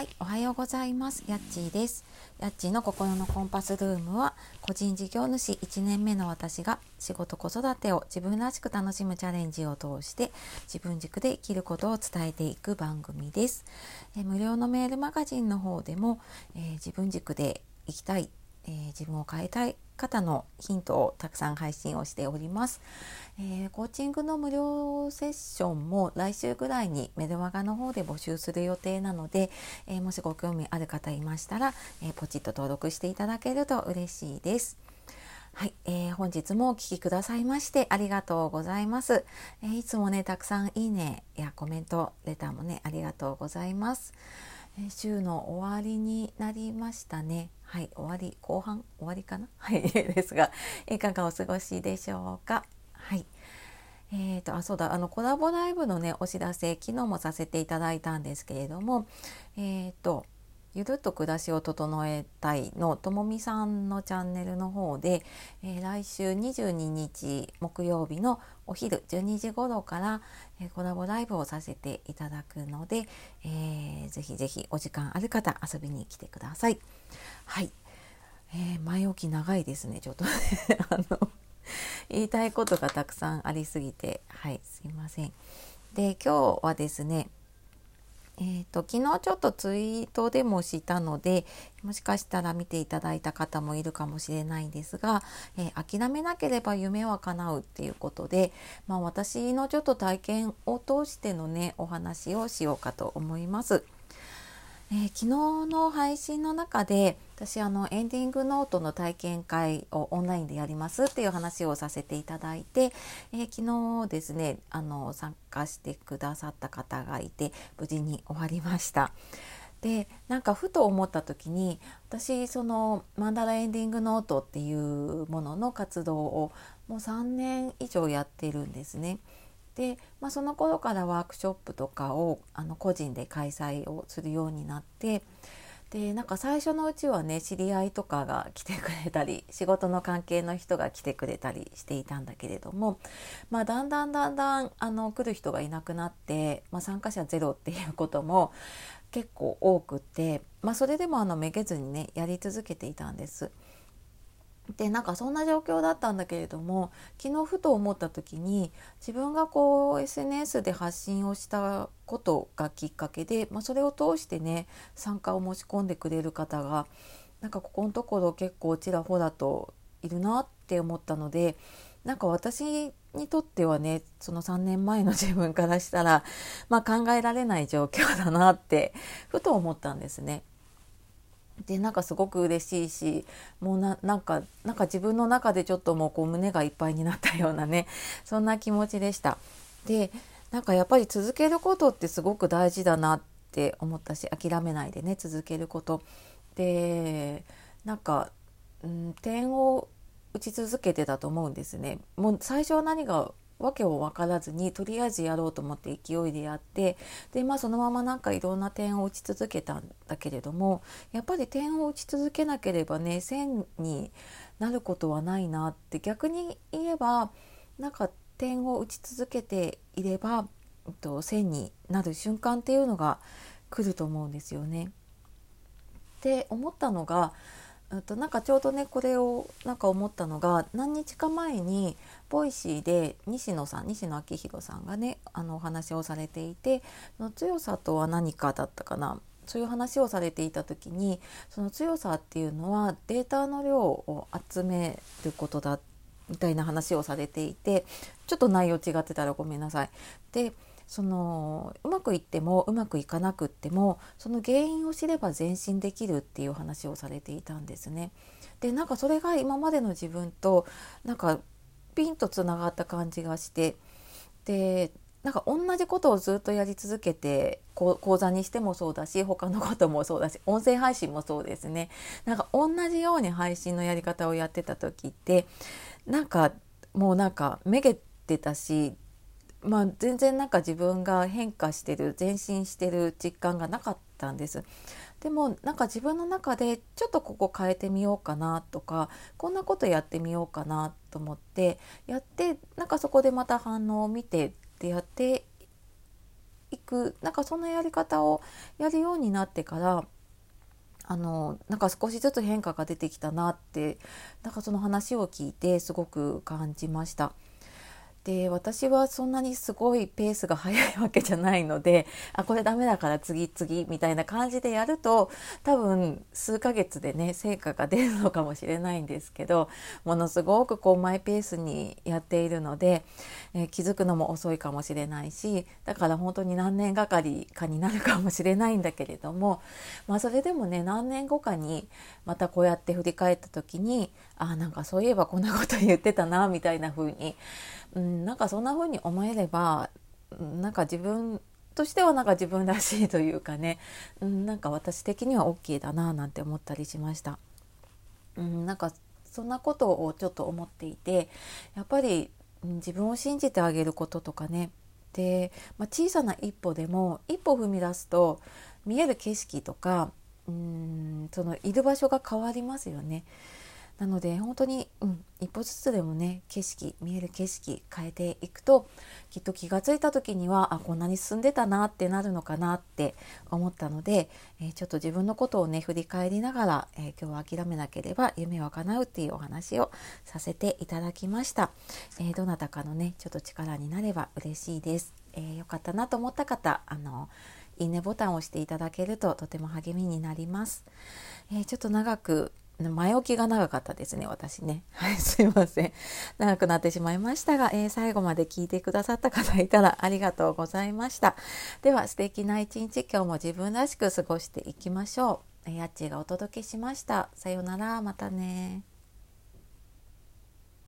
はい、おはようございます。やっちーです。やっちーの心のコンパスルームは、個人事業主1年目の私が仕事子育てを自分らしく楽しむチャレンジを通して自分軸で生きることを伝えていく番組です。え無料のメールマガジンの方でも、えー、自分軸で生きたい、えー、自分を変えたい方のヒントをたくさん配信をしております。えー、コーチングの無料セッションも来週ぐらいにメルマガの方で募集する予定なので、えー、もしご興味ある方いましたら、えー、ポチッと登録していただけると嬉しいです。はい、えー、本日もお聴きくださいましてありがとうございます、えー、いつもねたくさんいいねやコメントレターもねありがとうございます、週の終わりになりましたね。はい終わり後半終わりかな？はいですがいかがお過ごしでしょうか？はい。えーと、あそうだあのコラボライブのねお知らせ昨日もさせていただいたんですけれどもえっ、ー、とゆるっと暮らしを整えたいのともみさんのチャンネルの方で、えー、来週22日木曜日のお昼12時頃から、えー、コラボライブをさせていただくので、えー、ぜひぜひお時間ある方遊びに来てください。はい、えー、前置き長いですねちょっとね あの言いたいことがたくさんありすぎてはいすいません。で今日はですねえーと、昨日ちょっとツイートでもしたのでもしかしたら見ていただいた方もいるかもしれないんですが、えー、諦めなければ夢は叶うっていうことで、まあ、私のちょっと体験を通してのねお話をしようかと思います。えー、昨日の配信の中で私あのエンディングノートの体験会をオンラインでやりますっていう話をさせていただいて、えー、昨日ですねあの参加してくださった方がいて無事に終わりました。でなんかふと思った時に私そのマンダラエンディングノートっていうものの活動をもう3年以上やってるんですね。で、まあ、その頃からワークショップとかをあの個人で開催をするようになってでなんか最初のうちはね知り合いとかが来てくれたり仕事の関係の人が来てくれたりしていたんだけれども、まあ、だんだんだんだんあの来る人がいなくなって、まあ、参加者ゼロっていうことも結構多くて、まあ、それでもあのめげずにねやり続けていたんです。でなんかそんな状況だったんだけれども昨日ふと思った時に自分がこう SNS で発信をしたことがきっかけで、まあ、それを通してね参加を申し込んでくれる方がなんかここのところ結構ちらほらといるなって思ったのでなんか私にとってはねその3年前の 自分からしたら、まあ、考えられない状況だなってふと思ったんですね。でなんかすごく嬉しいしもうななんかなんか自分の中でちょっともうこう胸がいっぱいになったようなね そんな気持ちでした。でなんかやっぱり続けることってすごく大事だなって思ったし諦めないでね続けること。でなんか、うん、点を打ち続けてたと思うんですね。もう最初は何が訳を分からずにとりあえずやろうと思って勢いでやってでまあそのままなんかいろんな点を打ち続けたんだけれどもやっぱり点を打ち続けなければね線になることはないなって逆に言えばなんか点を打ち続けていれば、えっと、線になる瞬間っていうのが来ると思うんですよね。って思ったのがとなんかちょうどねこれをなんか思ったのが何日か前に Voicy で西野さん西野亮廣さんがねあのお話をされていての強さとは何かだったかなそういう話をされていた時にその強さっていうのはデータの量を集めることだみたいな話をされていてちょっと内容違ってたらごめんなさい。でそのうまくいってもうまくいかなくってもその原因を知れば前進できるっていう話をされていたんですね。でなんかそれが今までの自分となんかピンとつながった感じがしてでなんか同じことをずっとやり続けて講座にしてもそうだし他のこともそうだし音声配信もそうですねなんか同じように配信のやり方をやってた時ってなんかもうなんかめげてたしまあ、全然なんか自分が変化してる前進してる実感がなかったんです。でもなんか自分の中でちょっとここ変えてみようかなとかこんなことやってみようかなと思ってやってなんかそこでまた反応を見てってやっていくくなんかそんなやり方をやるようになってからあのなんか少しずつ変化が出てきたなってなんかその話を聞いてすごく感じました。で私はそんなにすごいペースが速いわけじゃないので あこれダメだから次次みたいな感じでやると多分数ヶ月でね成果が出るのかもしれないんですけどものすごくこうマイペースにやっているので、えー、気づくのも遅いかもしれないしだから本当に何年がかりかになるかもしれないんだけれども、まあ、それでもね何年後かにまたこうやって振り返った時にあなんかそういえばこんなこと言ってたなみたいな風にうん、なんかそんな風に思えればなんか自分としてはなんか自分らしいというかね、うん、なんか私的には OK だななんて思ったりしました。うん、なんかそんなことをちょっと思っていてやっぱり自分を信じてあげることとかねで、まあ、小さな一歩でも一歩踏み出すと見える景色とかうんそのいる場所が変わりますよね。なので本当に、うん、一歩ずつでもね景色見える景色変えていくときっと気が付いた時にはあこんなに進んでたなってなるのかなって思ったので、えー、ちょっと自分のことをね振り返りながら、えー、今日は諦めなければ夢は叶うっていうお話をさせていただきました、えー、どなたかのねちょっと力になれば嬉しいです、えよかったなと思った方あのいいねボタンを押していただけるととても励みになります、えちょっと長く前置きが長かったですね、私ね。はい、すいません。長くなってしまいましたが、えー、最後まで聞いてくださった方いたらありがとうございました。では、素敵な一日、今日も自分らしく過ごしていきましょう。やっちーがお届けしました。さようなら、またね。